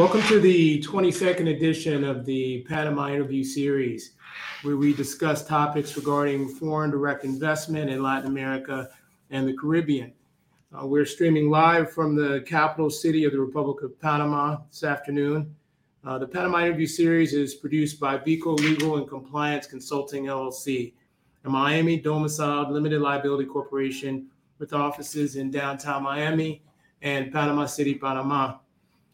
Welcome to the 22nd edition of the Panama Interview Series, where we discuss topics regarding foreign direct investment in Latin America and the Caribbean. Uh, we're streaming live from the capital city of the Republic of Panama this afternoon. Uh, the Panama Interview Series is produced by BICO Legal and Compliance Consulting LLC, a Miami domiciled limited liability corporation with offices in downtown Miami and Panama City, Panama.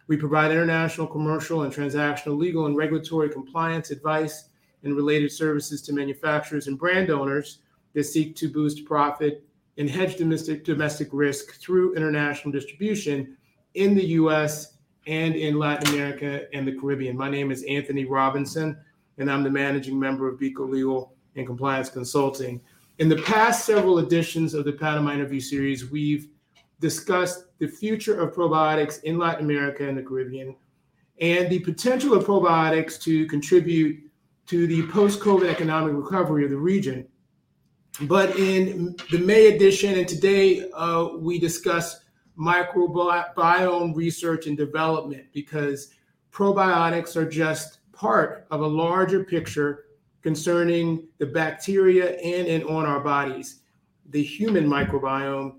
We provide international, commercial, and transactional legal and regulatory compliance advice and related services to manufacturers and brand owners that seek to boost profit and hedge domestic, domestic risk through international distribution in the US and in Latin America and the Caribbean. My name is Anthony Robinson, and I'm the managing member of BICO Legal and Compliance Consulting. In the past several editions of the Panama Interview Series, we've discussed the future of probiotics in Latin America and the Caribbean and the potential of probiotics to contribute to the post COVID economic recovery of the region. But in the May edition, and today uh, we discuss microbiome research and development because probiotics are just part of a larger picture concerning the bacteria in and on our bodies, the human microbiome,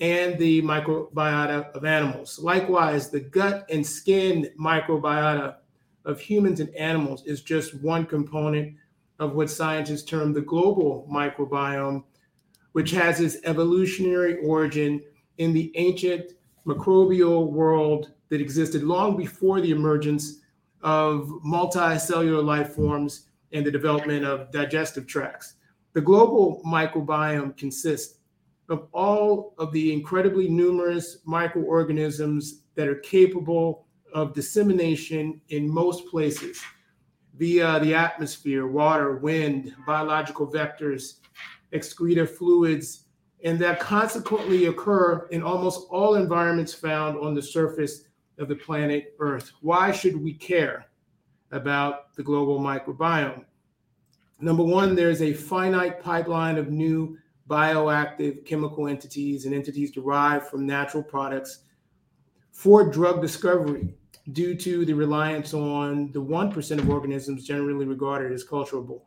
and the microbiota of animals. Likewise, the gut and skin microbiota of humans and animals is just one component of what scientists term the global microbiome, which has its evolutionary origin in the ancient microbial world that existed long before the emergence of multicellular life forms and the development of digestive tracts. The global microbiome consists of all of the incredibly numerous microorganisms that are capable of dissemination in most places via the atmosphere, water, wind, biological vectors, excreta fluids, and that consequently occur in almost all environments found on the surface of the planet Earth. Why should we care about the global microbiome? Number one, there's a finite pipeline of new bioactive chemical entities and entities derived from natural products for drug discovery due to the reliance on the 1% of organisms generally regarded as culturable.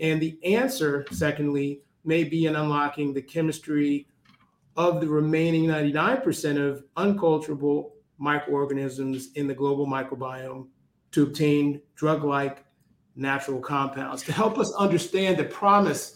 And the answer, secondly, may be in unlocking the chemistry of the remaining 99% of unculturable microorganisms in the global microbiome to obtain drug like natural compounds. To help us understand the promise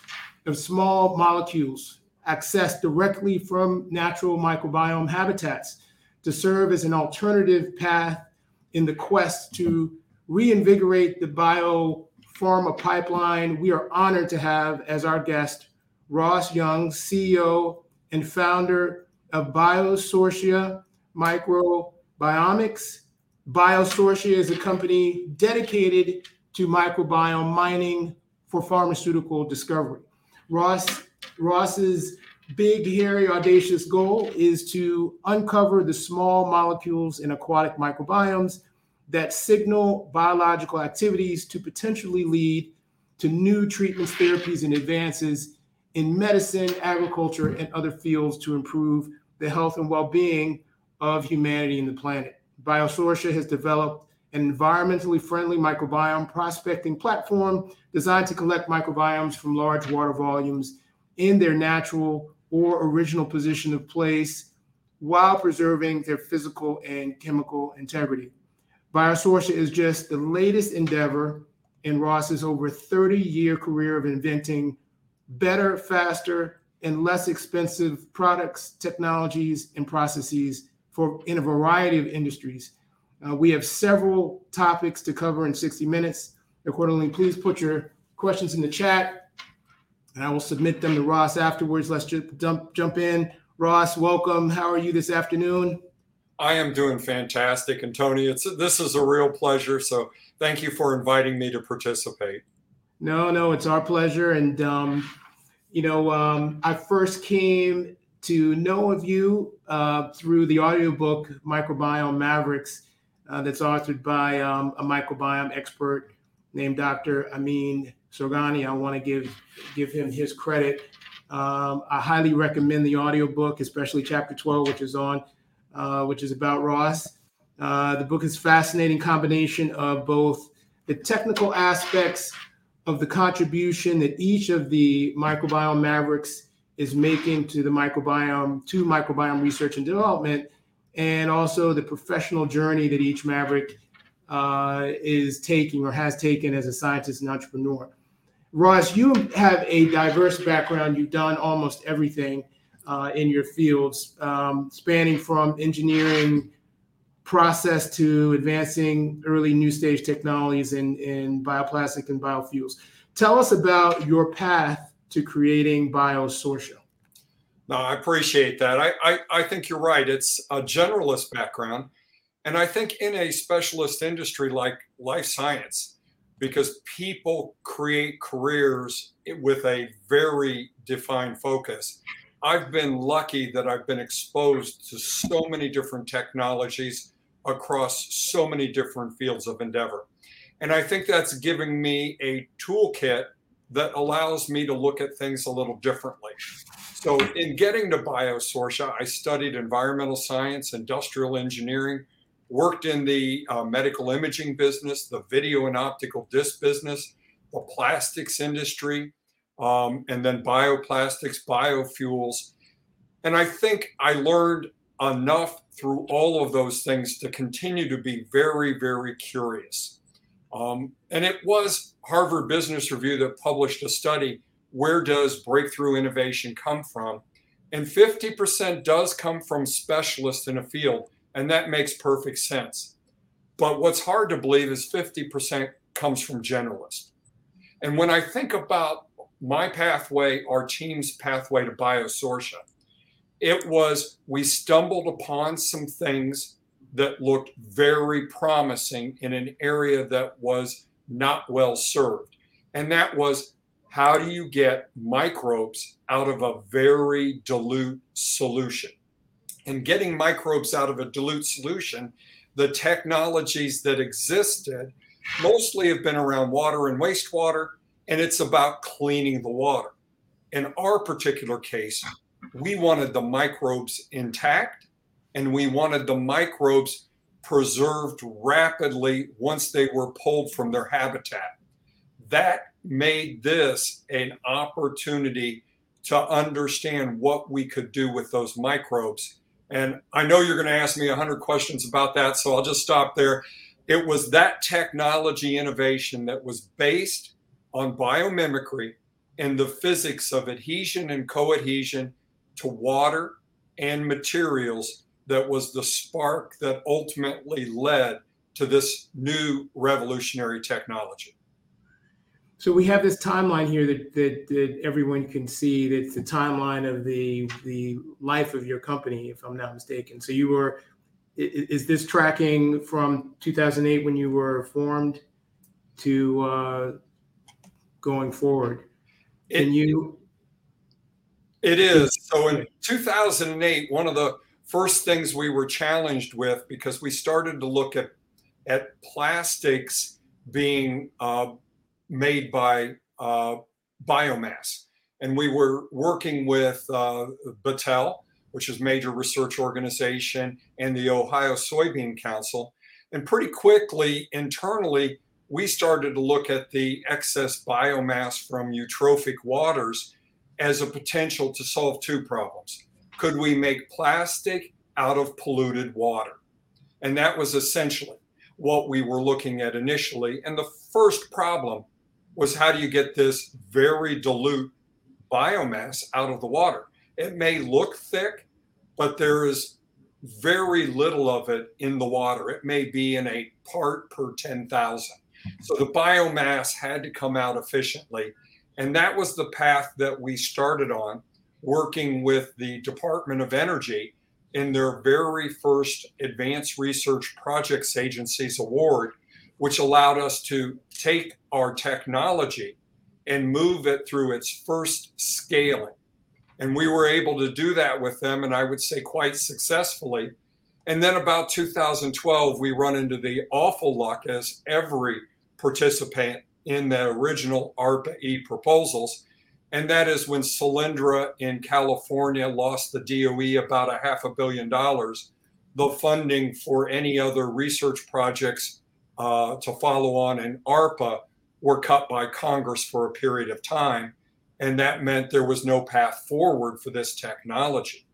of small molecules accessed directly from natural microbiome habitats to serve as an alternative path in the quest to reinvigorate the biopharma pipeline. We are honored to have as our guest Ross Youngs, CEO and founder of Biosortia Microbiomics. Biosortia is a company dedicated to microbiome mining for pharmaceutical discovery. Ross Ross's big, hairy, audacious goal is to uncover the small molecules in aquatic microbiomes that signal biological activities to potentially lead to new treatments, therapies, and advances in medicine, agriculture, and other fields to improve the health and well being of humanity and the planet. Biosortia has developed an environmentally friendly microbiome prospecting platform designed to collect microbiomes from large water volumes in their natural or original position of place while preserving their physical and chemical integrity. Biosortia is just the latest endeavor in Ross's over 30 year career of inventing better, faster, and less expensive products, technologies, and processes for in a variety of industries uh, we have several topics to cover in 60 minutes. Accordingly, please put your questions in the chat and I will submit them to Ross afterwards. Let's just jump, jump in. Ross, welcome. How are you this afternoon? I am doing fantastic. And Tony, it's this is a real pleasure. So thank you for inviting me to participate. No, no, it's our pleasure. And, um, you know, um, I first came to know of you uh, through the audiobook Microbiome Mavericks uh, that's authored by um, a microbiome expert named Dr. Amin Sorghani. I want to give give him his credit. Um, I highly recommend the audiobook, especially chapter 12, which is on, uh, which is about Ross. Uh, the book is a fascinating combination of both the technical aspects of the contribution that each of the microbiome mavericks is making to the microbiome, to microbiome research and development, and also the professional journey that each maverick uh, is taking or has taken as a scientist and entrepreneur. Ross, you have a diverse background. You've done almost everything uh, in your fields, um, spanning from engineering process to advancing early new stage technologies in, in bioplastic and biofuels. Tell us about your path to creating Biosortia. No, I appreciate that. I, I, I think you're right. It's a generalist background. And I think in a specialist industry like life science, because people create careers with a very defined focus. I've been lucky that I've been exposed to so many different technologies across so many different fields of endeavor. And I think that's giving me a toolkit that allows me to look at things a little differently. So, in getting to Biosortia, I studied environmental science, industrial engineering, worked in the uh, medical imaging business, the video and optical disc business, the plastics industry, um, and then bioplastics, biofuels. And I think I learned enough through all of those things to continue to be very, very curious. Um, and it was Harvard Business Review that published a study where does breakthrough innovation come from? And 50% does come from specialists in a field, and that makes perfect sense. But what's hard to believe is 50% comes from generalists. And when I think about my pathway, our team's pathway to Biosortia, it was we stumbled upon some things that looked very promising in an area that was not well served. And that was how do you get microbes out of a very dilute solution? And getting microbes out of a dilute solution, the technologies that existed mostly have been around water and wastewater, and it's about cleaning the water. In our particular case, we wanted the microbes intact and we wanted the microbes preserved rapidly once they were pulled from their habitat. That made this an opportunity to understand what we could do with those microbes. And I know you're going to ask me 100 questions about that, so I'll just stop there. It was that technology innovation that was based on biomimicry and the physics of adhesion and coadhesion to water and materials that was the spark that ultimately led to this new revolutionary technology. So we have this timeline here that, that, that everyone can see. That's the timeline of the the life of your company, if I'm not mistaken. So you were, is this tracking from 2008 when you were formed to uh, going forward? Can it, you? It is. So in 2008, one of the first things we were challenged with because we started to look at at plastics being uh, made by uh, biomass. And we were working with uh, Battelle, which is major research organization, and the Ohio Soybean Council. And pretty quickly, internally, we started to look at the excess biomass from eutrophic waters as a potential to solve two problems. Could we make plastic out of polluted water? And that was essentially what we were looking at initially. And the first problem was how do you get this very dilute biomass out of the water? It may look thick, but there is very little of it in the water. It may be in a part per 10,000. So the biomass had to come out efficiently. And that was the path that we started on, working with the Department of Energy in their very first Advanced Research Projects Agency's Award which allowed us to take our technology and move it through its first scaling. And we were able to do that with them, and I would say quite successfully. And then about 2012, we run into the awful luck, as every participant in the original ARPA E proposals. And that is when Solyndra in California lost the DOE about a half a billion dollars the funding for any other research projects uh, to follow on and ARPA were cut by Congress for a period of time. And that meant there was no path forward for this technology.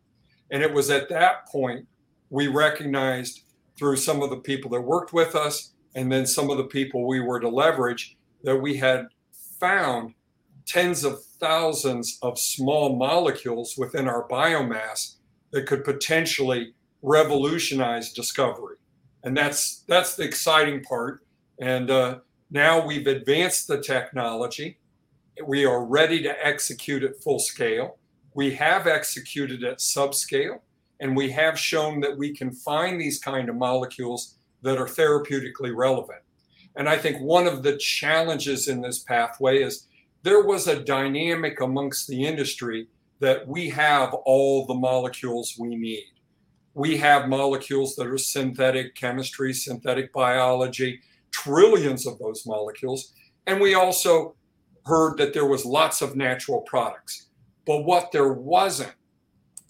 And it was at that point we recognized through some of the people that worked with us and then some of the people we were to leverage that we had found tens of thousands of small molecules within our biomass that could potentially revolutionize discovery and that's that's the exciting part and uh, now we've advanced the technology we are ready to execute at full scale we have executed at subscale and we have shown that we can find these kind of molecules that are therapeutically relevant. And I think one of the challenges in this pathway is there was a dynamic amongst the industry that we have all the molecules we need. We have molecules that are synthetic chemistry, synthetic biology, trillions of those molecules. And we also heard that there was lots of natural products. But what there wasn't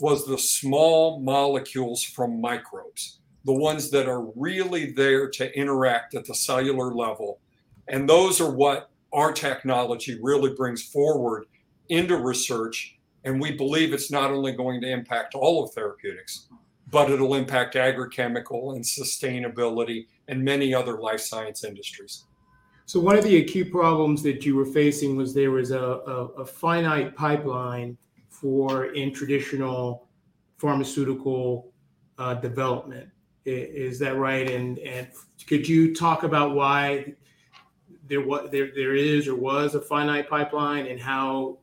was the small molecules from microbes, the ones that are really there to interact at the cellular level. And those are what our technology really brings forward into research. And we believe it's not only going to impact all of therapeutics, but it'll impact agrochemical and sustainability and many other life science industries. So one of the acute problems that you were facing was there was a, a, a finite pipeline for in traditional pharmaceutical uh, development. Is that right? And and could you talk about why there was there there is or was a finite pipeline and how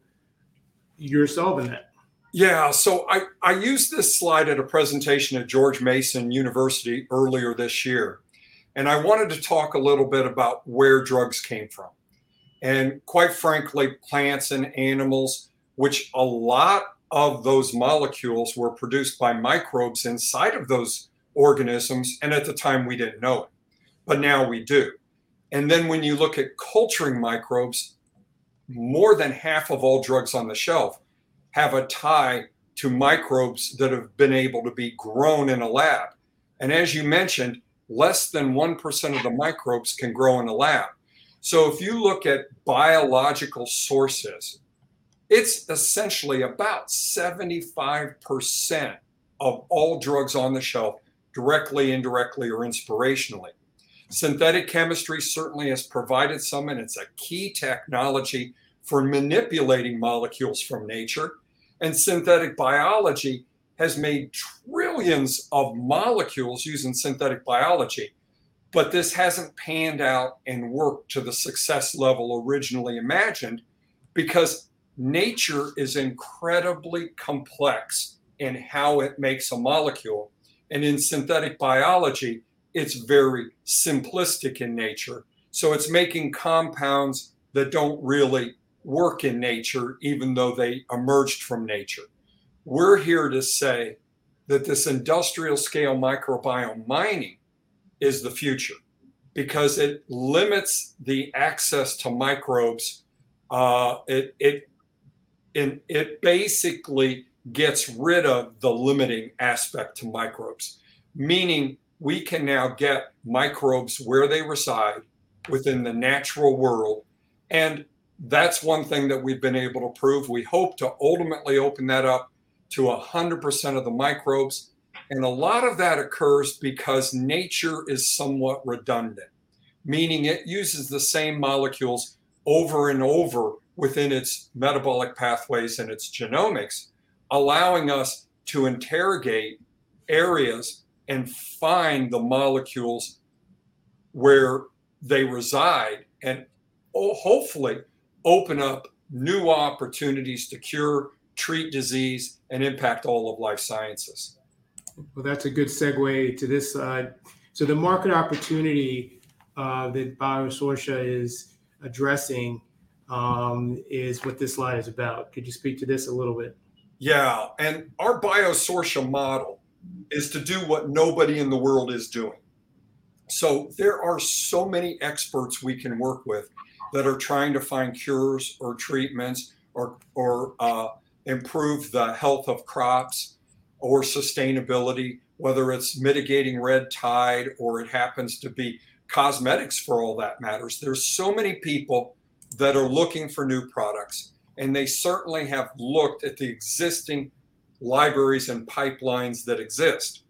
you're solving that? Yeah, so I, I used this slide at a presentation at George Mason University earlier this year. And I wanted to talk a little bit about where drugs came from. And quite frankly, plants and animals which a lot of those molecules were produced by microbes inside of those organisms. And at the time, we didn't know it, but now we do. And then when you look at culturing microbes, more than half of all drugs on the shelf have a tie to microbes that have been able to be grown in a lab. And as you mentioned, less than 1% of the microbes can grow in a lab. So if you look at biological sources, it's essentially about 75% of all drugs on the shelf, directly, indirectly, or inspirationally. Synthetic chemistry certainly has provided some, and it's a key technology for manipulating molecules from nature. And synthetic biology has made trillions of molecules using synthetic biology. But this hasn't panned out and worked to the success level originally imagined because nature is incredibly complex in how it makes a molecule. And in synthetic biology, it's very simplistic in nature. So it's making compounds that don't really work in nature, even though they emerged from nature. We're here to say that this industrial scale microbiome mining is the future because it limits the access to microbes. Uh, it, it it basically gets rid of the limiting aspect to microbes, meaning we can now get microbes where they reside within the natural world. And that's one thing that we've been able to prove. We hope to ultimately open that up to 100% of the microbes. And a lot of that occurs because nature is somewhat redundant, meaning it uses the same molecules over and over within its metabolic pathways and its genomics, allowing us to interrogate areas and find the molecules where they reside and oh, hopefully open up new opportunities to cure, treat disease, and impact all of life sciences. Well, that's a good segue to this side. So, the market opportunity uh, that Biosortia is addressing um, is what this slide is about. Could you speak to this a little bit? Yeah, and our Biosortia model is to do what nobody in the world is doing. So there are so many experts we can work with that are trying to find cures or treatments or or uh, improve the health of crops or sustainability, whether it's mitigating red tide or it happens to be cosmetics for all that matters. There's so many people that are looking for new products, and they certainly have looked at the existing libraries and pipelines that exist.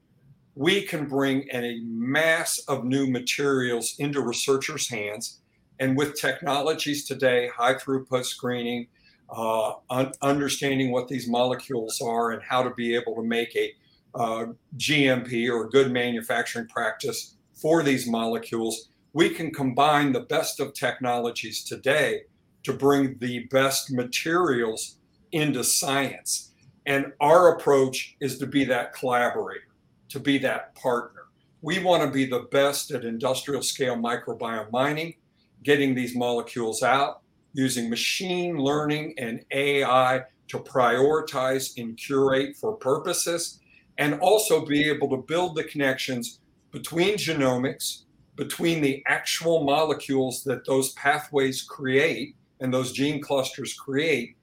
We can bring a mass of new materials into researchers' hands. And with technologies today, high throughput screening, uh, un- understanding what these molecules are and how to be able to make a uh, GMP or good manufacturing practice for these molecules, we can combine the best of technologies today to bring the best materials into science. And our approach is to be that collaborator, to be that partner. We want to be the best at industrial scale microbiome mining, getting these molecules out, using machine learning and AI to prioritize and curate for purposes, and also be able to build the connections between genomics, between the actual molecules that those pathways create and those gene clusters create,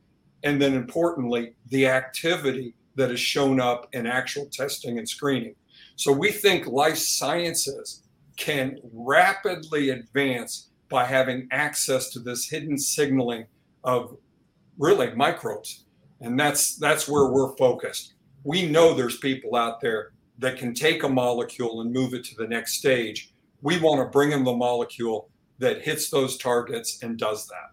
and then importantly, the activity that has shown up in actual testing and screening. So we think life sciences can rapidly advance by having access to this hidden signaling of really microbes. And that's that's where we're focused. We know there's people out there that can take a molecule and move it to the next stage. We want to bring them the molecule that hits those targets and does that.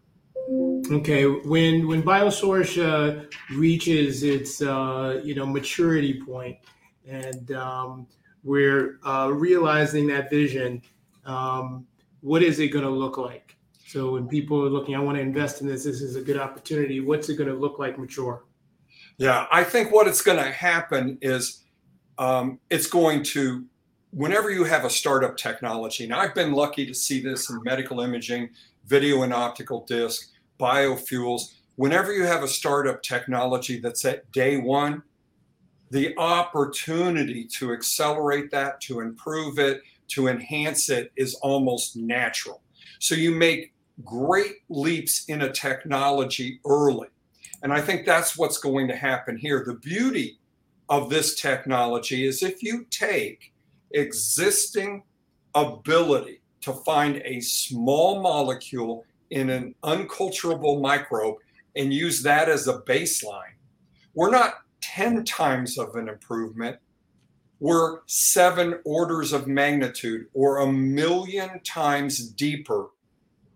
Okay, when when Biosource uh, reaches its uh, you know maturity point, and um, we're uh, realizing that vision, um, what is it going to look like? So when people are looking, I want to invest in this. This is a good opportunity. What's it going to look like mature? Yeah, I think what it's going to happen is um, it's going to whenever you have a startup technology. Now I've been lucky to see this in medical imaging, video and optical disc, biofuels. Whenever you have a startup technology that's at day one, the opportunity to accelerate that, to improve it, to enhance it is almost natural. So you make great leaps in a technology early. And I think that's what's going to happen here. The beauty of this technology is if you take existing ability to find a small molecule in an unculturable microbe and use that as a baseline, we're not 10 times of an improvement were seven orders of magnitude or a million times deeper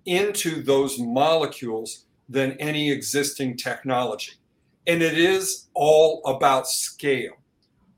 into those molecules than any existing technology. And it is all about scale.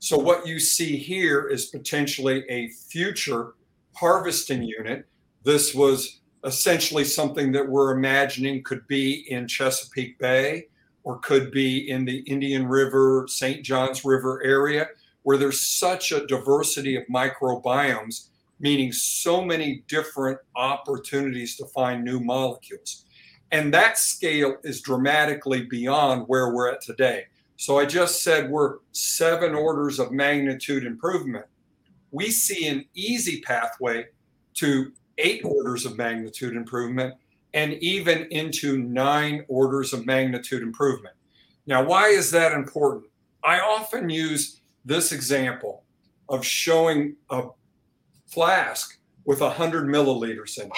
So, what you see here is potentially a future harvesting unit. This was essentially something that we're imagining could be in Chesapeake Bay or could be in the Indian River, St. Johns River area where there's such a diversity of microbiomes, meaning so many different opportunities to find new molecules. And that scale is dramatically beyond where we're at today. So I just said we're seven orders of magnitude improvement. We see an easy pathway to eight orders of magnitude improvement and even into nine orders of magnitude improvement. Now, why is that important? I often use this example of showing a flask with 100 milliliters in it.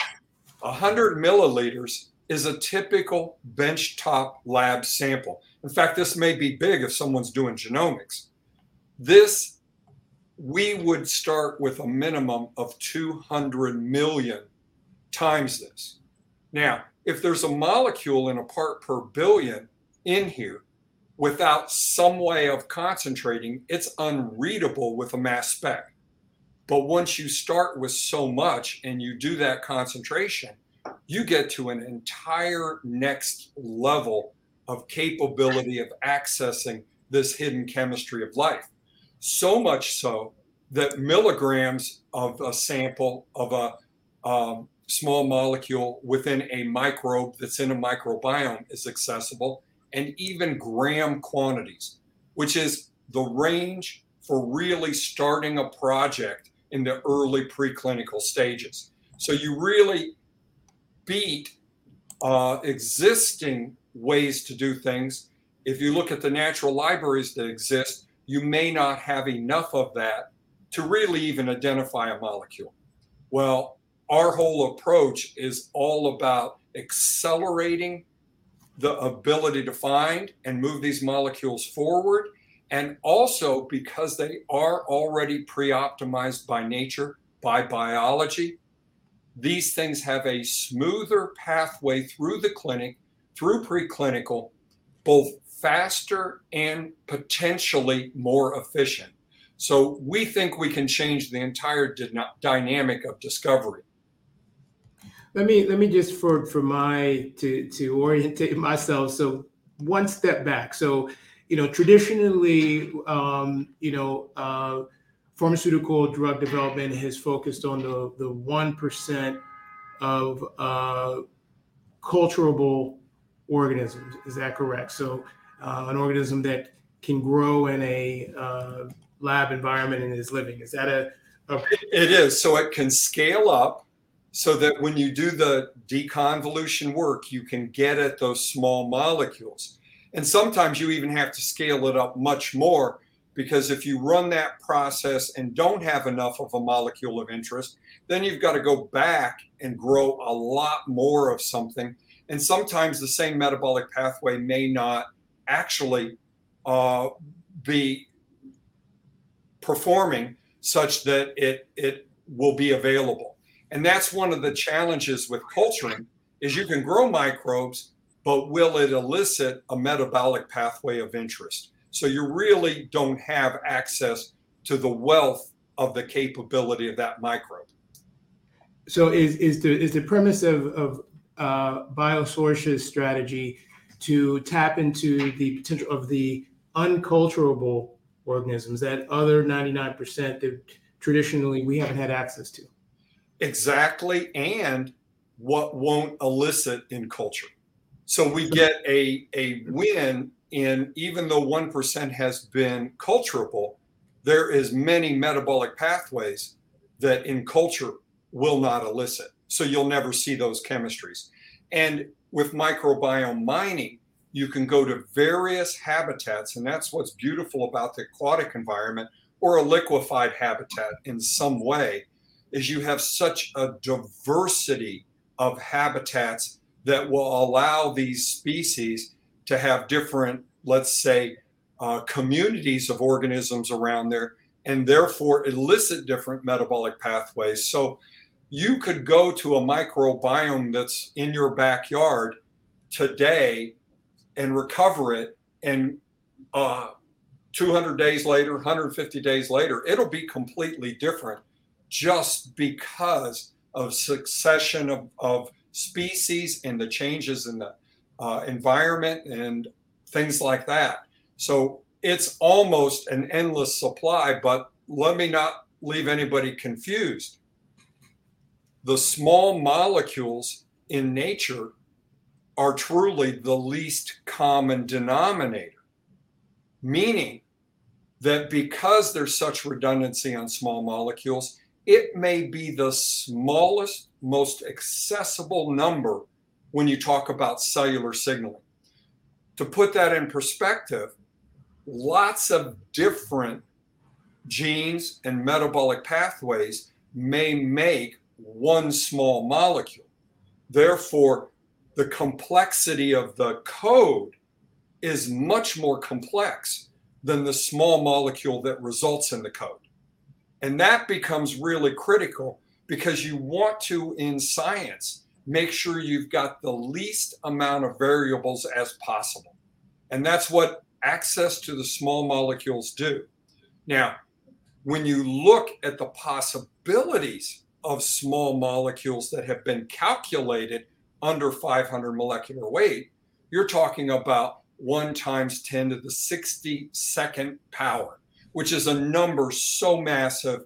100 milliliters is a typical benchtop lab sample. In fact, this may be big if someone's doing genomics. This, we would start with a minimum of 200 million times this. Now, if there's a molecule in a part per billion in here, without some way of concentrating, it's unreadable with a mass spec. But once you start with so much and you do that concentration, you get to an entire next level of capability of accessing this hidden chemistry of life. So much so that milligrams of a sample of a um, small molecule within a microbe that's in a microbiome is accessible and even gram quantities, which is the range for really starting a project in the early preclinical stages. So you really beat uh, existing ways to do things. If you look at the natural libraries that exist, you may not have enough of that to really even identify a molecule. Well, our whole approach is all about accelerating the ability to find and move these molecules forward. And also because they are already pre optimized by nature, by biology, these things have a smoother pathway through the clinic, through preclinical, both faster and potentially more efficient. So we think we can change the entire dynamic of discovery. Let me let me just for for my to to orientate myself. So one step back. So you know traditionally, um, you know, uh, pharmaceutical drug development has focused on the the one percent of uh, culturable organisms. Is that correct? So uh, an organism that can grow in a uh, lab environment and is living. Is that a, a it is. So it can scale up so that when you do the deconvolution work, you can get at those small molecules. And sometimes you even have to scale it up much more because if you run that process and don't have enough of a molecule of interest, then you've got to go back and grow a lot more of something. And sometimes the same metabolic pathway may not actually uh, be performing such that it it will be available. And that's one of the challenges with culturing is you can grow microbes, but will it elicit a metabolic pathway of interest? So you really don't have access to the wealth of the capability of that microbe. So is is the is the premise of of uh, Biosortia's strategy to tap into the potential of the unculturable organisms, that other 99% that traditionally we haven't had access to. Exactly. And what won't elicit in culture. So we get a, a win in even though 1% has been culturable, there is many metabolic pathways that in culture will not elicit. So you'll never see those chemistries. And with microbiome mining, you can go to various habitats, and that's what's beautiful about the aquatic environment or a liquefied habitat in some way, is you have such a diversity of habitats that will allow these species to have different, let's say, uh, communities of organisms around there, and therefore elicit different metabolic pathways. So you could go to a microbiome that's in your backyard today and recover it and uh, 200 days later 150 days later it'll be completely different just because of succession of, of species and the changes in the uh, environment and things like that. So it's almost an endless supply but let me not leave anybody confused. The small molecules in nature are truly the least common denominator, meaning that because there's such redundancy on small molecules, it may be the smallest, most accessible number when you talk about cellular signaling. To put that in perspective, lots of different genes and metabolic pathways may make one small molecule. Therefore, the complexity of the code is much more complex than the small molecule that results in the code. And that becomes really critical because you want to, in science, make sure you've got the least amount of variables as possible. And that's what access to the small molecules do. Now, when you look at the possibilities of small molecules that have been calculated under 500 molecular weight, you're talking about 1 times 10 to the 62nd power, which is a number so massive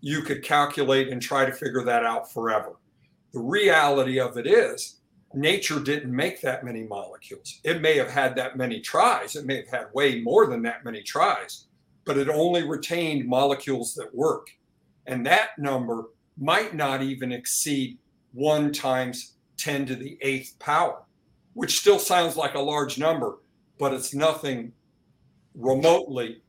you could calculate and try to figure that out forever. The reality of it is, nature didn't make that many molecules. It may have had that many tries, it may have had way more than that many tries, but it only retained molecules that work. And that number might not even exceed 1 times 10 to the eighth power, which still sounds like a large number, but it's nothing remotely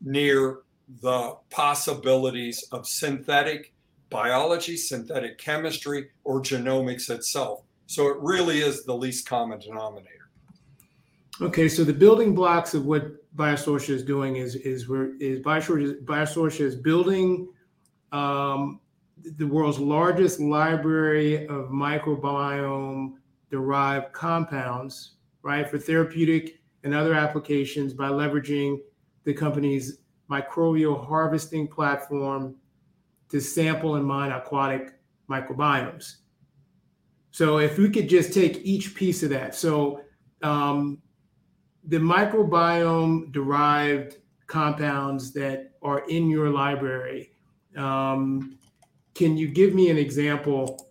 near the possibilities of synthetic biology, synthetic chemistry, or genomics itself. So it really is the least common denominator. Okay, so the building blocks of what Biosource is doing is is where is Biosortia, Biosortia is building um, the world's largest library of microbiome derived compounds, right, for therapeutic and other applications by leveraging the company's microbial harvesting platform to sample and mine aquatic microbiomes. So if we could just take each piece of that. So um, the microbiome derived compounds that are in your library, um, can you give me an example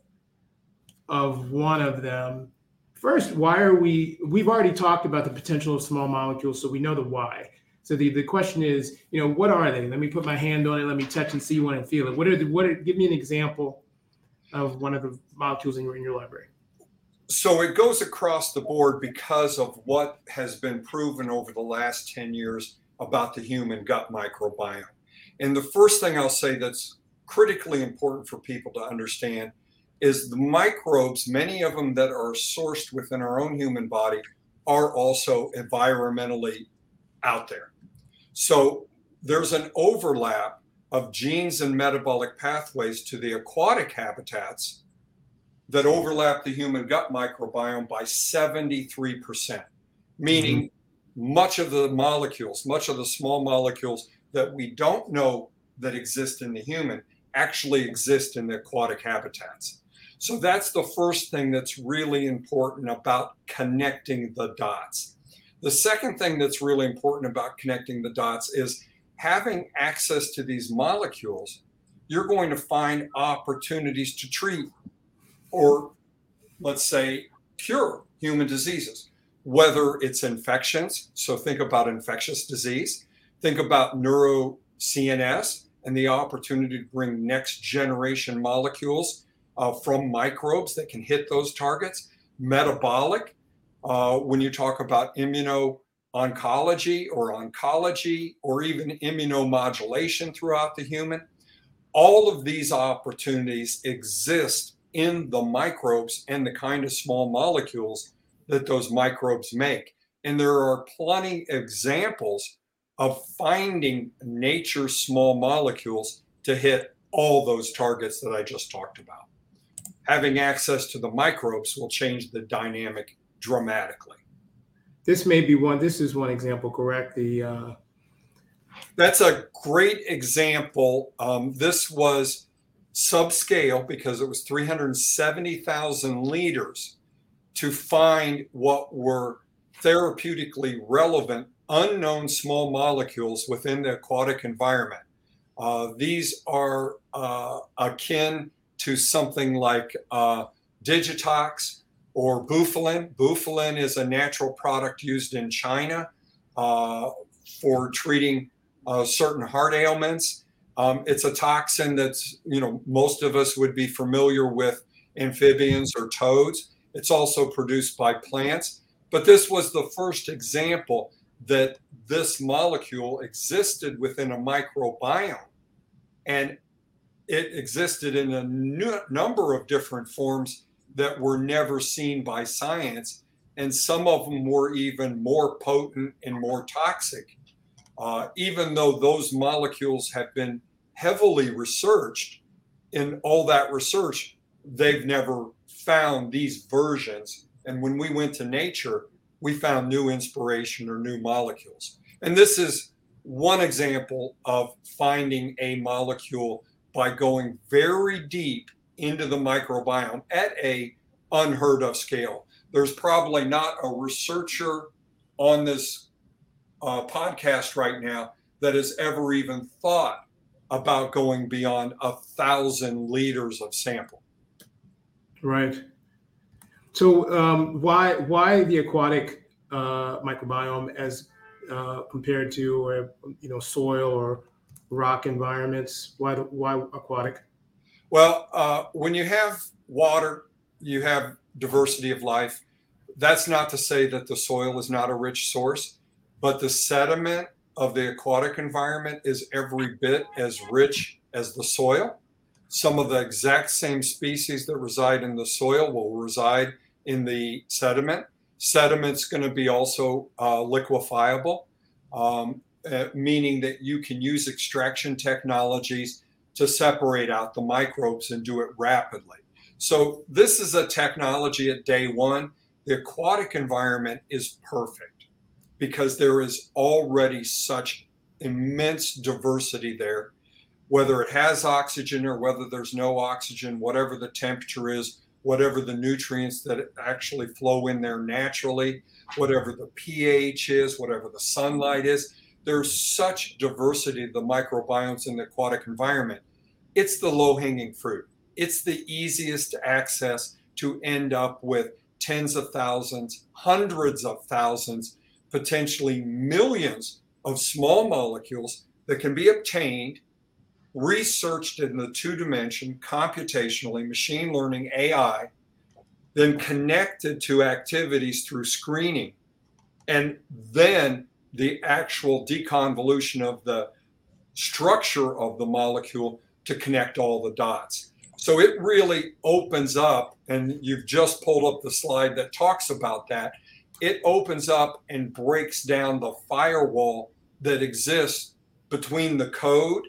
of one of them? First, why are we, we've already talked about the potential of small molecules, so we know the why. So the, the question is, you know, what are they? Let me put my hand on it. Let me touch and see one and feel it. What are the, what are, give me an example of one of the molecules in your, in your library. So it goes across the board because of what has been proven over the last 10 years about the human gut microbiome. And the first thing I'll say that's critically important for people to understand is the microbes, many of them that are sourced within our own human body, are also environmentally out there. So there's an overlap of genes and metabolic pathways to the aquatic habitats that overlap the human gut microbiome by 73%, meaning mm-hmm. much of the molecules, much of the small molecules that we don't know that exist in the human actually exist in the aquatic habitats. So that's the first thing that's really important about connecting the dots. The second thing that's really important about connecting the dots is having access to these molecules. You're going to find opportunities to treat or, let's say, cure human diseases, whether it's infections. So think about infectious disease, think about neuro CNS and the opportunity to bring next generation molecules uh, from microbes that can hit those targets, metabolic uh, when you talk about immuno oncology or oncology or even immunomodulation throughout the human. All of these opportunities exist in the microbes and the kind of small molecules that those microbes make. And there are plenty examples of finding nature small molecules to hit all those targets that I just talked about. Having access to the microbes will change the dynamic dramatically. This may be one. This is one example, correct? The uh... that's a great example. Um, this was subscale because it was 370,000 liters to find what were therapeutically relevant unknown small molecules within the aquatic environment. Uh, these are uh, akin to something like uh, Digitox or bufalin. Bufalin is a natural product used in China uh, for treating uh, certain heart ailments. Um, it's a toxin that's, you know, most of us would be familiar with amphibians or toads. It's also produced by plants. But this was the first example that this molecule existed within a microbiome. And it existed in a number of different forms that were never seen by science. And some of them were even more potent and more toxic. Uh, even though those molecules have been heavily researched, in all that research, they've never found these versions. And when we went to nature, we found new inspiration or new molecules. And this is one example of finding a molecule by going very deep into the microbiome at a unheard of scale. There's probably not a researcher on this uh, podcast right now that has ever even thought about going beyond a thousand liters of sample. Right. So um, why why the aquatic uh, microbiome as uh, compared to uh, you know soil or rock environments? Why why aquatic? Well, uh, when you have water, you have diversity of life. That's not to say that the soil is not a rich source, but the sediment of the aquatic environment is every bit as rich as the soil. Some of the exact same species that reside in the soil will reside in the sediment. Sediment's going to be also uh, liquefiable, um, uh, meaning that you can use extraction technologies to separate out the microbes and do it rapidly. So, this is a technology at day one. The aquatic environment is perfect because there is already such immense diversity there. Whether it has oxygen or whether there's no oxygen, whatever the temperature is, whatever the nutrients that actually flow in there naturally, whatever the pH is, whatever the sunlight is. There's such diversity of the microbiomes in the aquatic environment. It's the low hanging fruit. It's the easiest access to end up with tens of thousands, hundreds of thousands, potentially millions of small molecules that can be obtained researched in the two dimension, computationally, machine learning, AI, then connected to activities through screening, and then the actual deconvolution of the structure of the molecule to connect all the dots. So it really opens up, and you've just pulled up the slide that talks about that. It opens up and breaks down the firewall that exists between the code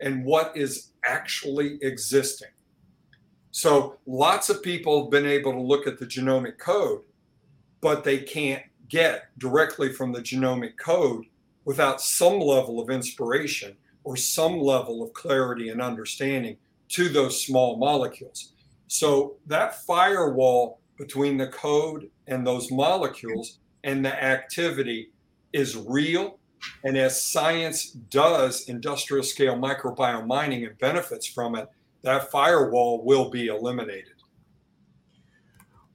and what is actually existing. So lots of people have been able to look at the genomic code, but they can't get directly from the genomic code without some level of inspiration or some level of clarity and understanding to those small molecules. So that firewall between the code and those molecules and the activity is real and as science does industrial scale microbiome mining and benefits from it, that firewall will be eliminated.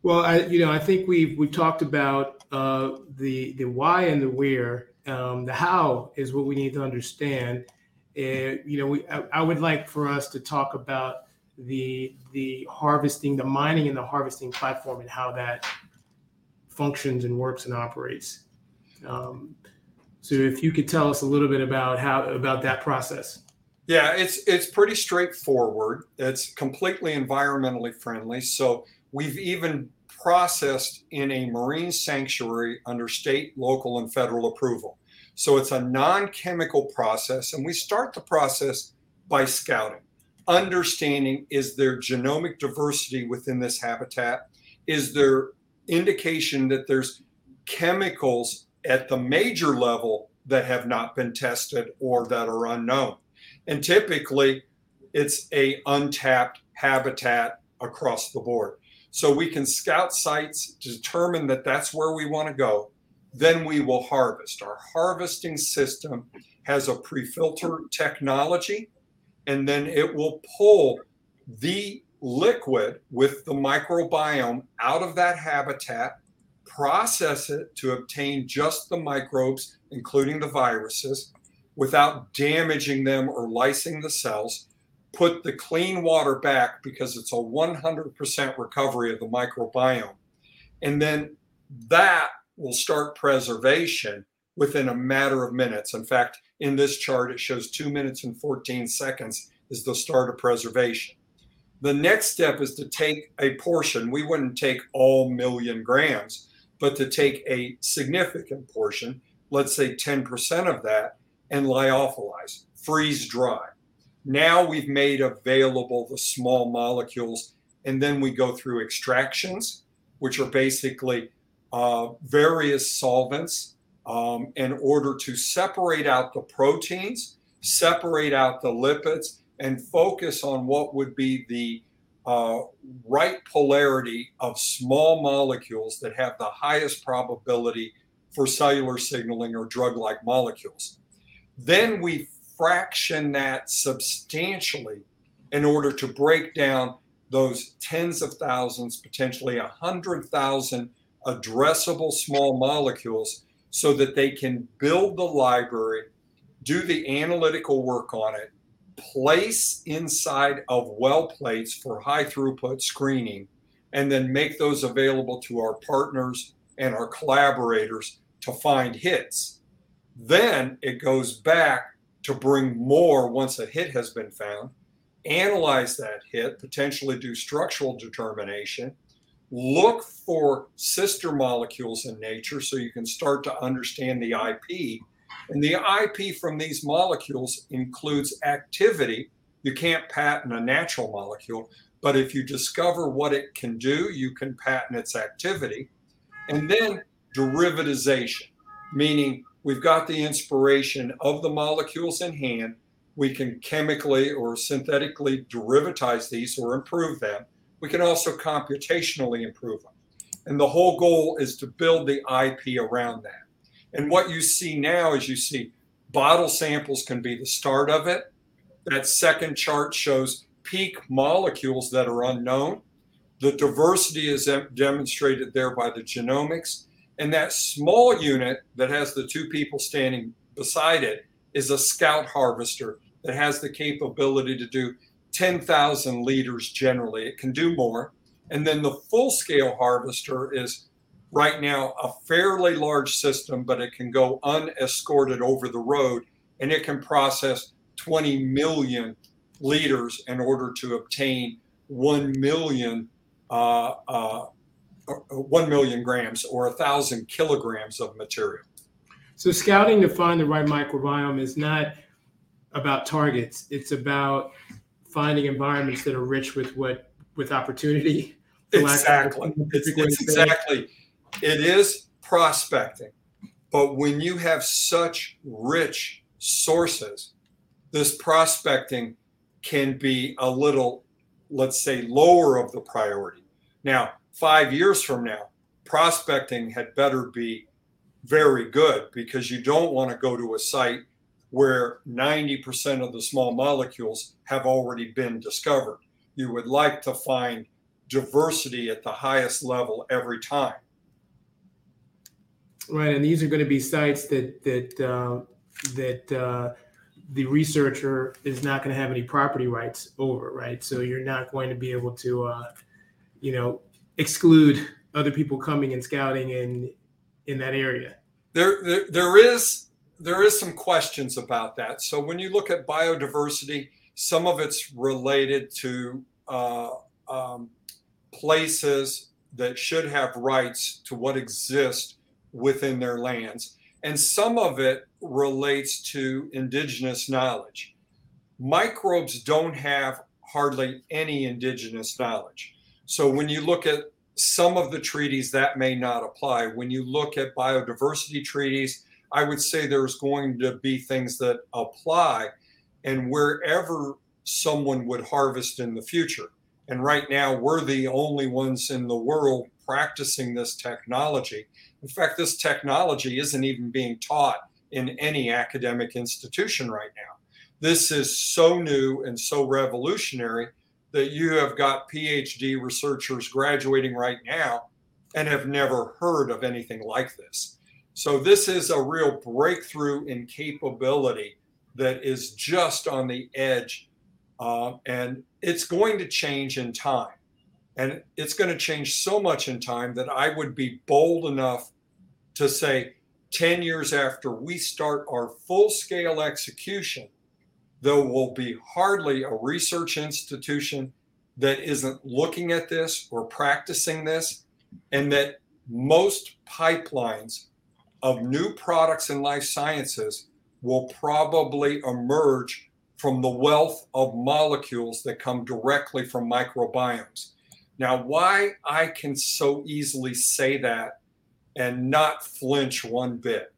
Well, I, you know, I think we've we talked about uh, the the why and the where. Um, the how is what we need to understand. And you know, we I, I would like for us to talk about the the harvesting, the mining, and the harvesting platform, and how that functions and works and operates. Um, so if you could tell us a little bit about how about that process. Yeah, it's it's pretty straightforward. It's completely environmentally friendly. So we've even processed in a marine sanctuary under state, local, and federal approval. So it's a non-chemical process, and we start the process by scouting, understanding is there genomic diversity within this habitat? Is there indication that there's chemicals at the major level that have not been tested or that are unknown. And typically it's a untapped habitat across the board. So we can scout sites, to determine that that's where we want to go. Then we will harvest. Our harvesting system has a pre-filter technology, and then it will pull the liquid with the microbiome out of that habitat process it to obtain just the microbes, including the viruses, without damaging them or lysing the cells, put the clean water back because it's a 100% recovery of the microbiome. And then that will start preservation within a matter of minutes. In fact, in this chart, it shows two minutes and 14 seconds is the start of preservation. The next step is to take a portion. We wouldn't take all million grams, but to take a significant portion, let's say 10% of that, and lyophilize, freeze dry. Now we've made available the small molecules, and then we go through extractions, which are basically uh, various solvents um, in order to separate out the proteins, separate out the lipids, and focus on what would be the uh, right polarity of small molecules that have the highest probability for cellular signaling or drug like molecules. Then we fraction that substantially in order to break down those tens of thousands, potentially a hundred thousand addressable small molecules so that they can build the library, do the analytical work on it, place inside of well plates for high throughput screening, and then make those available to our partners and our collaborators to find hits. Then it goes back to bring more once a hit has been found, analyze that hit, potentially do structural determination, look for sister molecules in nature so you can start to understand the IP. And the IP from these molecules includes activity. You can't patent a natural molecule, but if you discover what it can do, you can patent its activity. And then derivatization, meaning we've got the inspiration of the molecules in hand. We can chemically or synthetically derivatize these or improve them. We can also computationally improve them. And the whole goal is to build the IP around that. And what you see now is you see bottle samples can be the start of it. That second chart shows peak molecules that are unknown. The diversity is demonstrated there by the genomics. And that small unit that has the two people standing beside it is a scout harvester that has the capability to do 10,000 liters generally. It can do more. And then the full scale harvester is right now a fairly large system, but it can go unescorted over the road and it can process 20 million liters in order to obtain 1 million uh, uh, 1 million grams or a thousand kilograms of material. So scouting to find the right microbiome is not about targets. It's about finding environments that are rich with what with opportunity. Exactly. It's, it's exactly. It is prospecting, but when you have such rich sources, this prospecting can be a little, let's say, lower of the priority. Now, five years from now, prospecting had better be very good because you don't want to go to a site where 90% of the small molecules have already been discovered. You would like to find diversity at the highest level every time. Right, and these are going to be sites that that uh, that uh, the researcher is not going to have any property rights over, right? So you're not going to be able to, uh, you know, exclude other people coming and scouting in in that area. There, there, there is there is some questions about that. So when you look at biodiversity, some of it's related to uh, um, places that should have rights to what exists within their lands, and some of it relates to indigenous knowledge. Microbes don't have hardly any indigenous knowledge. So when you look at some of the treaties, that may not apply. When you look at biodiversity treaties, I would say there's going to be things that apply and wherever someone would harvest in the future. And right now, we're the only ones in the world practicing this technology. In fact, this technology isn't even being taught in any academic institution right now. This is so new and so revolutionary that you have got PhD researchers graduating right now and have never heard of anything like this. So, this is a real breakthrough in capability that is just on the edge. Uh, and it's going to change in time. And it's going to change so much in time that I would be bold enough to say 10 years after we start our full scale execution, there will be hardly a research institution that isn't looking at this or practicing this, and that most pipelines of new products in life sciences will probably emerge from the wealth of molecules that come directly from microbiomes. Now, why I can so easily say that and not flinch one bit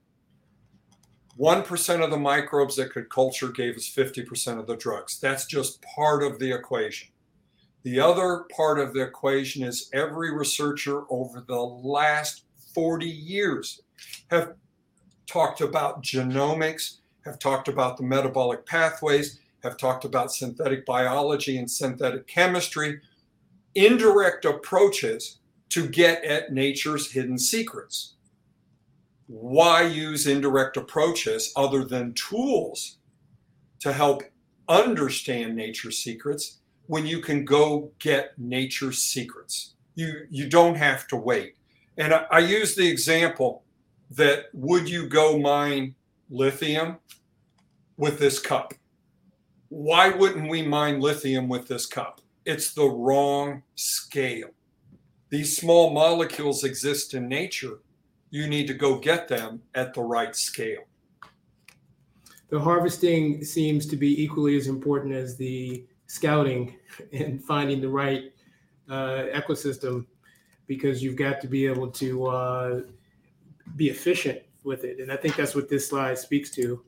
1% of the microbes that could culture gave us 50% of the drugs. That's just part of the equation. The other part of the equation is every researcher over the last 40 years have talked about genomics, have talked about the metabolic pathways, have talked about synthetic biology and synthetic chemistry, indirect approaches to get at nature's hidden secrets why use indirect approaches other than tools to help understand nature's secrets when you can go get nature's secrets? You you don't have to wait. And I, I use the example that would you go mine lithium with this cup. Why wouldn't we mine lithium with this cup? It's the wrong scale. These small molecules exist in nature. You need to go get them at the right scale. The harvesting seems to be equally as important as the scouting and finding the right uh, ecosystem because you've got to be able to uh, be efficient with it. And I think that's what this slide speaks to.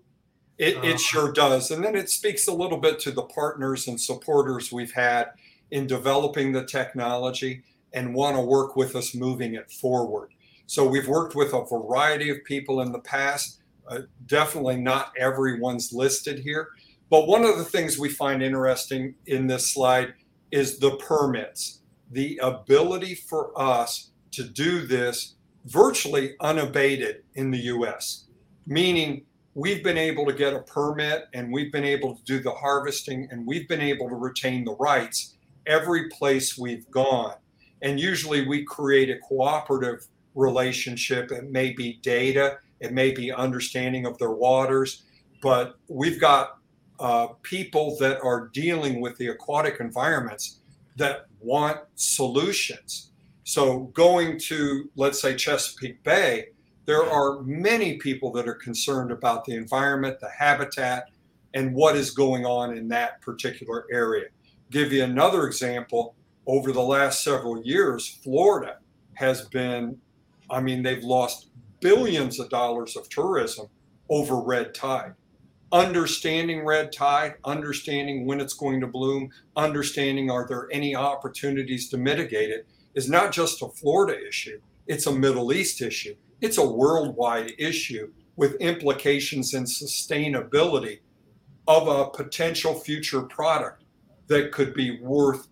It, it um, sure does. And then it speaks a little bit to the partners and supporters we've had in developing the technology and want to work with us moving it forward. So we've worked with a variety of people in the past. Uh, definitely not everyone's listed here. But one of the things we find interesting in this slide is the permits, the ability for us to do this virtually unabated in the US, meaning we've been able to get a permit and we've been able to do the harvesting and we've been able to retain the rights every place we've gone. And usually we create a cooperative relationship. It may be data, it may be understanding of their waters, but we've got uh, people that are dealing with the aquatic environments that want solutions. So, going to, let's say, Chesapeake Bay, there are many people that are concerned about the environment, the habitat, and what is going on in that particular area. Give you another example. Over the last several years, Florida has been, I mean, they've lost billions of dollars of tourism over red tide understanding red tide, understanding when it's going to bloom, understanding are there any opportunities to mitigate it is not just a Florida issue, it's a Middle East issue. It's a worldwide issue with implications in sustainability of a potential future product that could be worth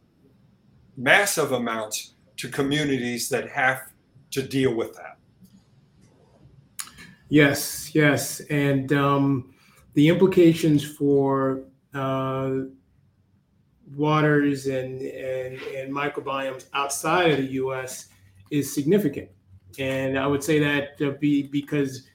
massive amounts to communities that have to deal with that. Yes, yes. And um, the implications for uh, waters and, and, and microbiomes outside of the U.S. is significant. And I would say that uh, be because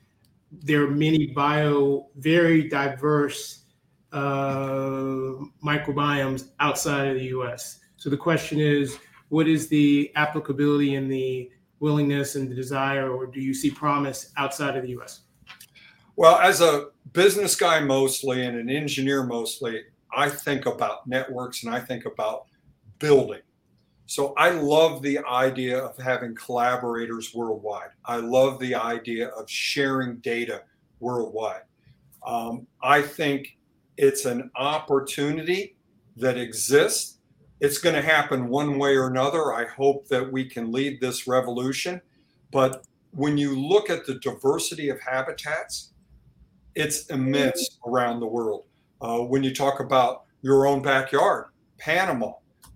there are many bio, very diverse uh, microbiomes outside of the U.S. So the question is, what is the applicability and the willingness and the desire, or do you see promise outside of the U.S.? Well, as a business guy mostly and an engineer mostly, I think about networks and I think about building. So I love the idea of having collaborators worldwide. I love the idea of sharing data worldwide. Um, I think it's an opportunity that exists. It's going to happen one way or another. I hope that we can lead this revolution. But when you look at the diversity of habitats, it's immense around the world. Uh, when you talk about your own backyard, Panama,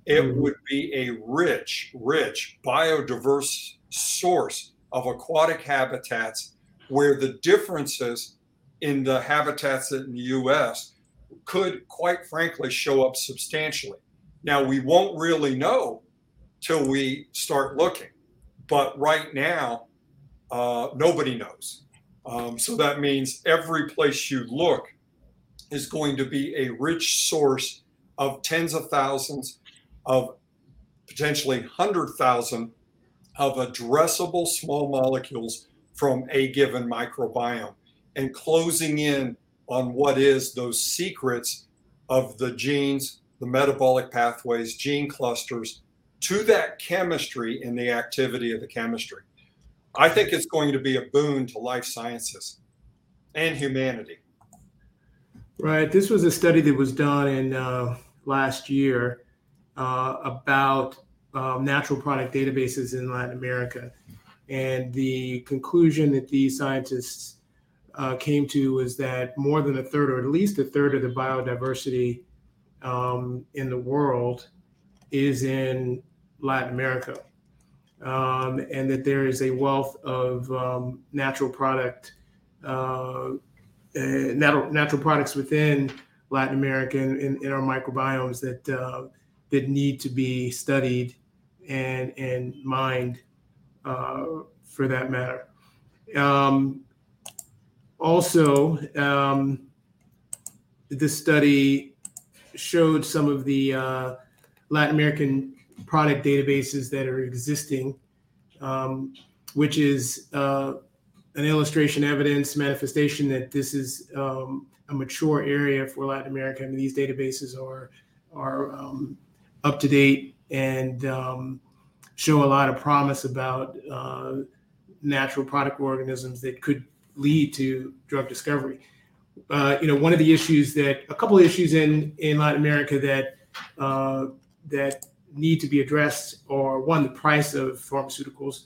it mm-hmm. would be a rich, rich, biodiverse source of aquatic habitats where the differences in the habitats in the US could, quite frankly, show up substantially. Now, we won't really know till we start looking, but right now, uh, nobody knows. Um, so that means every place you look is going to be a rich source of tens of thousands of potentially 100,000 of addressable small molecules from a given microbiome and closing in on what is those secrets of the genes, the metabolic pathways, gene clusters to that chemistry and the activity of the chemistry. I think it's going to be a boon to life sciences and humanity. Right. This was a study that was done in uh, last year uh, about um, natural product databases in Latin America. And the conclusion that these scientists uh, came to was that more than a third, or at least a third, of the biodiversity um, in the world is in Latin America um, and that there is a wealth of um, natural product uh, natural, natural products within Latin America and in, in, our microbiomes that uh, that need to be studied and and mined uh, for that matter. Um, also, um, this study showed some of the uh, Latin American product databases that are existing, um, which is uh, an illustration, evidence, manifestation that this is um, a mature area for Latin America. I mean, these databases are are um, up to date and um, show a lot of promise about uh, natural product organisms that could lead to drug discovery. Uh, you know, one of the issues that a couple of issues in in Latin America that uh, that need to be addressed are one, the price of pharmaceuticals,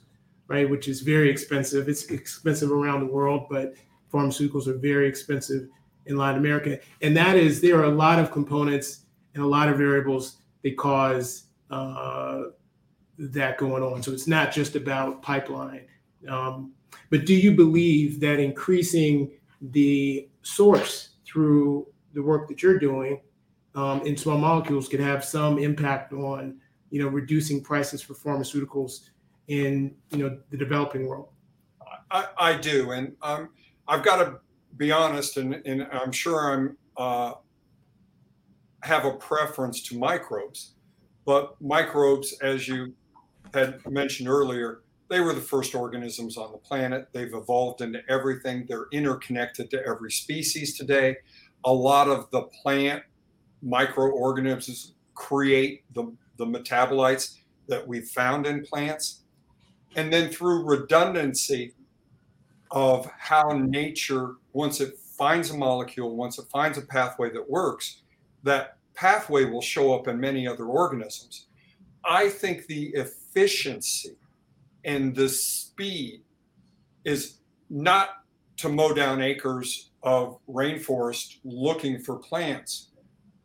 right, which is very expensive. It's expensive around the world, but pharmaceuticals are very expensive in Latin America, and that is there are a lot of components and a lot of variables that cause uh, that going on. So it's not just about pipeline. Um, but do you believe that increasing the source through the work that you're doing um, in small molecules could have some impact on, you know, reducing prices for pharmaceuticals in, you know, the developing world? I, I do, and um, I've got to be honest, and, and I'm sure I'm uh, have a preference to microbes, but microbes, as you had mentioned earlier, they were the first organisms on the planet. They've evolved into everything. They're interconnected to every species today. A lot of the plant microorganisms create the, the metabolites that we've found in plants. And then through redundancy of how nature, once it finds a molecule, once it finds a pathway that works, that pathway will show up in many other organisms. I think the efficiency and the speed is not to mow down acres of rainforest looking for plants,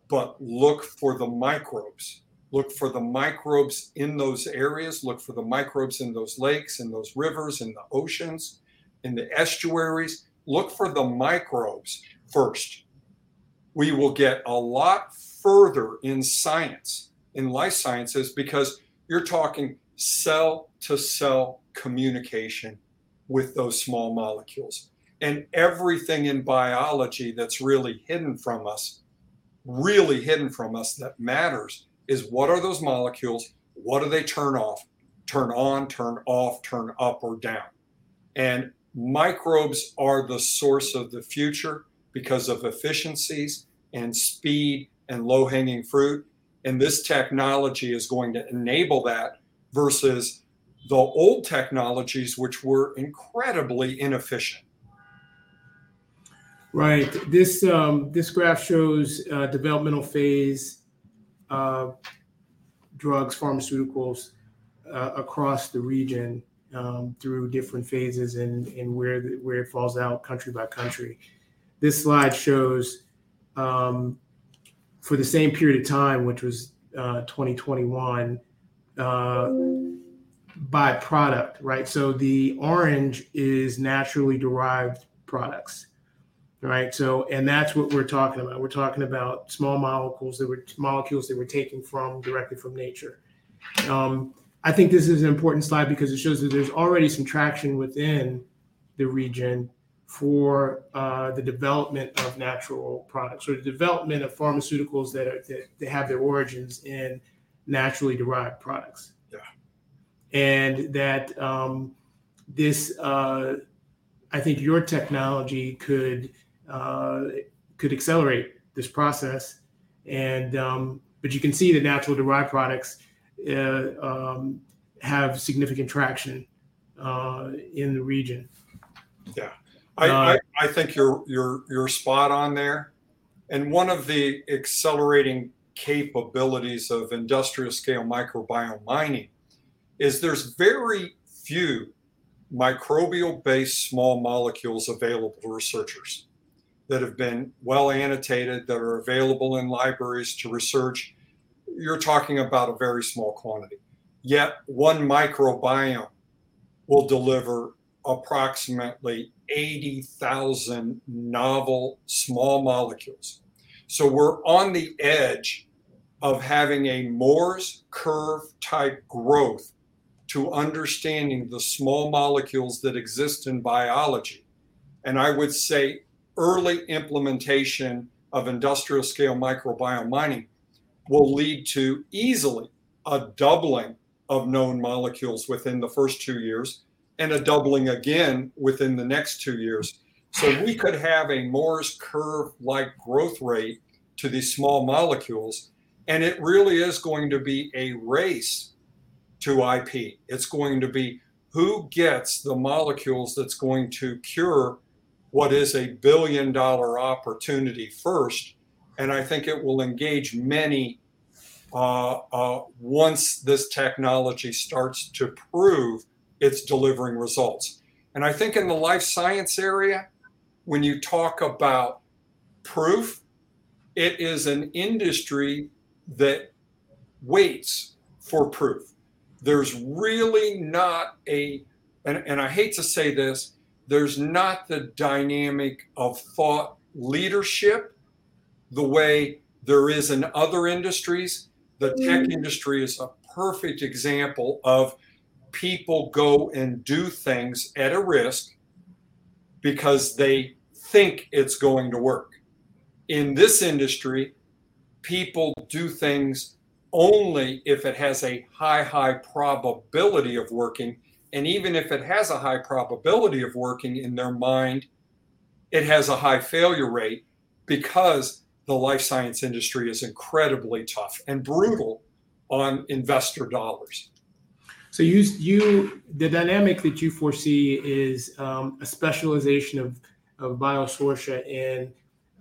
but look for the microbes. Look for the microbes in those areas, look for the microbes in those lakes, in those rivers, in the oceans, in the estuaries. Look for the microbes first. We will get a lot further in science, in life sciences, because you're talking cell to cell communication with those small molecules. And everything in biology that's really hidden from us, really hidden from us that matters is what are those molecules? What do they turn off, turn on, turn off, turn up or down? And microbes are the source of the future because of efficiencies and speed and low hanging fruit. And this technology is going to enable that versus the old technologies, which were incredibly inefficient. Right. This um, this graph shows uh, developmental phase uh, drugs, pharmaceuticals uh, across the region um, through different phases and, and where the, where it falls out country by country. This slide shows um, for the same period of time, which was uh, 2021, uh, by product, right? So the orange is naturally derived products, right? So, and that's what we're talking about. We're talking about small molecules that were molecules that were taken from directly from nature. Um, I think this is an important slide because it shows that there's already some traction within the region for uh, the development of natural products or the development of pharmaceuticals that, are, that, that have their origins in naturally derived products. Yeah. And that um, this, uh, I think your technology could uh, could accelerate this process. And um, but you can see the natural derived products uh, um, have significant traction uh, in the region. Yeah, I, uh, I, I think you're you're you're spot on there. And one of the accelerating capabilities of industrial scale microbiome mining is there's very few microbial based small molecules available to researchers that have been well annotated that are available in libraries to research you're talking about a very small quantity. Yet one microbiome will deliver approximately 80,000 novel small molecules. So we're on the edge of having a Moore's curve type growth to understanding the small molecules that exist in biology. And I would say early implementation of industrial scale microbiome mining will lead to easily a doubling of known molecules within the first two years and a doubling again within the next two years. So we could have a Moore's curve like growth rate to these small molecules. And it really is going to be a race to IP. It's going to be who gets the molecules that's going to cure what is a billion dollar opportunity first. And I think it will engage many uh, uh, once this technology starts to prove it's delivering results. And I think in the life science area, when you talk about proof, it is an industry that waits for proof. There's really not a, and, and I hate to say this, there's not the dynamic of thought leadership the way there is in other industries. The tech mm. industry is a perfect example of people go and do things at a risk because they think it's going to work. In this industry, people do things only if it has a high, high probability of working. And even if it has a high probability of working in their mind, it has a high failure rate because the life science industry is incredibly tough and brutal on investor dollars. So you you the dynamic that you foresee is um, a specialization of of Biosortia in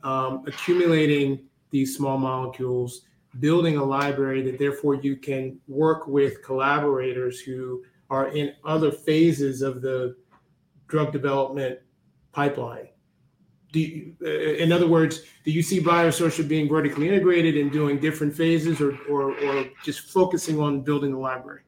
um, accumulating these small molecules, building a library that therefore you can work with collaborators who are in other phases of the drug development pipeline. Do you, uh, in other words, do you see Biosortia being vertically integrated and doing different phases or, or, or just focusing on building the library?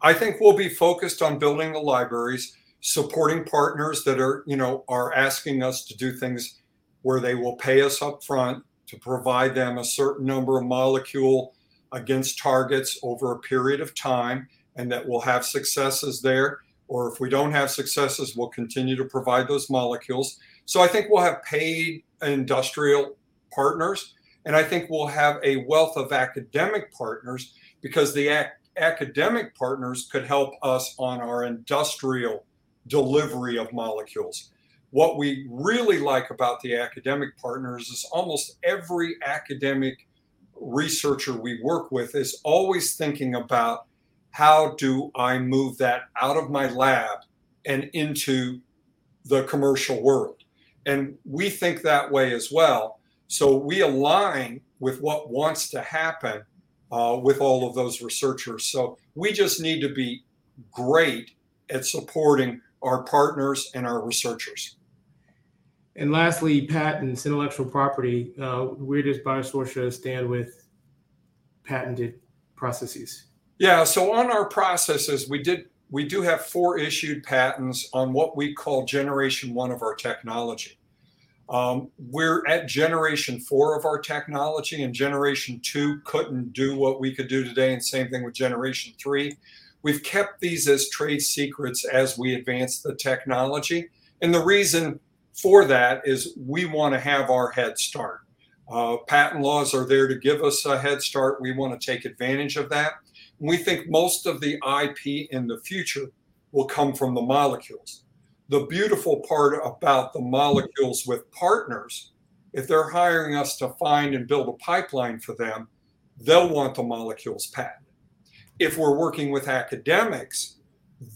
I think we'll be focused on building the libraries, supporting partners that are, you know, are asking us to do things where they will pay us up front to provide them a certain number of molecule against targets over a period of time and that we'll have successes there or if we don't have successes we'll continue to provide those molecules so i think we'll have paid industrial partners and i think we'll have a wealth of academic partners because the ac- academic partners could help us on our industrial delivery of molecules. What we really like about the academic partners is almost every academic researcher we work with is always thinking about how do I move that out of my lab and into the commercial world. And we think that way as well. So we align with what wants to happen uh, with all of those researchers. So we just need to be great at supporting our partners and our researchers. And lastly, patents, intellectual property. Uh, where does Biosortia stand with patented processes? Yeah, so on our processes, we did we do have four issued patents on what we call generation one of our technology. Um, we're at generation four of our technology, and generation two couldn't do what we could do today, and same thing with generation three. We've kept these as trade secrets as we advance the technology. And the reason for that is we want to have our head start. Uh, patent laws are there to give us a head start. We want to take advantage of that. We think most of the IP in the future will come from the molecules the beautiful part about the molecules with partners, if they're hiring us to find and build a pipeline for them, they'll want the molecules patented. If we're working with academics,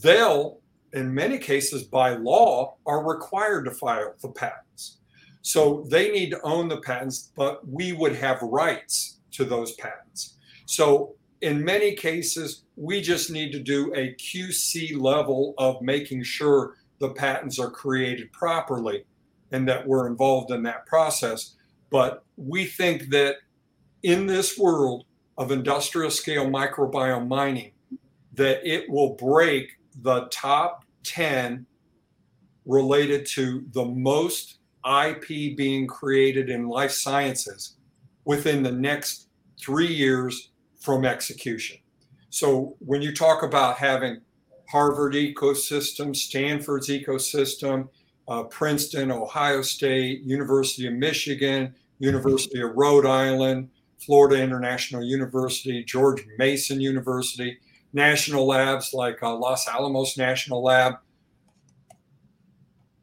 they'll, in many cases by law, are required to file the patents. So they need to own the patents, but we would have rights to those patents. So in many cases, we just need to do a QC level of making sure the patents are created properly and that we're involved in that process. But we think that in this world of industrial scale microbiome mining, that it will break the top 10 related to the most IP being created in life sciences within the next three years from execution. So when you talk about having Harvard ecosystem, Stanford's ecosystem, uh, Princeton, Ohio State, University of Michigan, University of Rhode Island, Florida International University, George Mason University, national labs like uh, Los Alamos National Lab,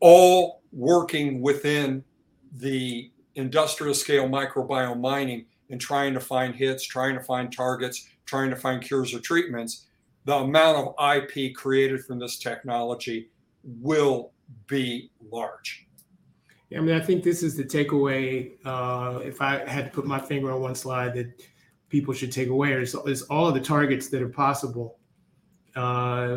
all working within the industrial scale microbiome mining and trying to find hits, trying to find targets, trying to find cures or treatments, the amount of IP created from this technology will be large. Yeah, I mean, I think this is the takeaway. Uh, if I had to put my finger on one slide that people should take away, is, is all of the targets that are possible uh,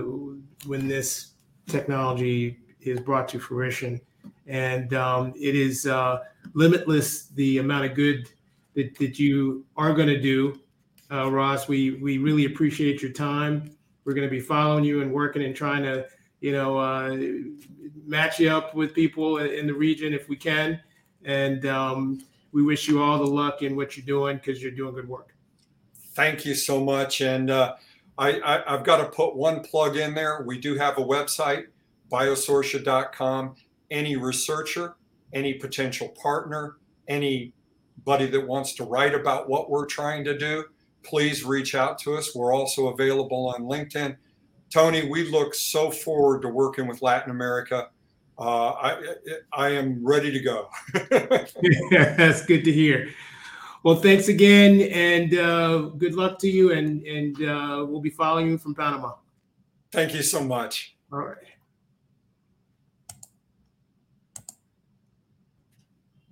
when this technology is brought to fruition. And um, it is uh, limitless the amount of good that, that you are going to do. Uh, Ross, we, we really appreciate your time. We're going to be following you and working and trying to, you know, uh, match you up with people in the region if we can. And um, we wish you all the luck in what you're doing because you're doing good work. Thank you so much. And uh, I, I, I've got to put one plug in there. We do have a website, biosortia.com. Any researcher, any potential partner, anybody that wants to write about what we're trying to do, please reach out to us. We're also available on LinkedIn. Tony, we look so forward to working with Latin America. Uh, I, I am ready to go. That's good to hear. Well, thanks again, and uh, good luck to you. And and uh, we'll be following you from Panama. Thank you so much. All right.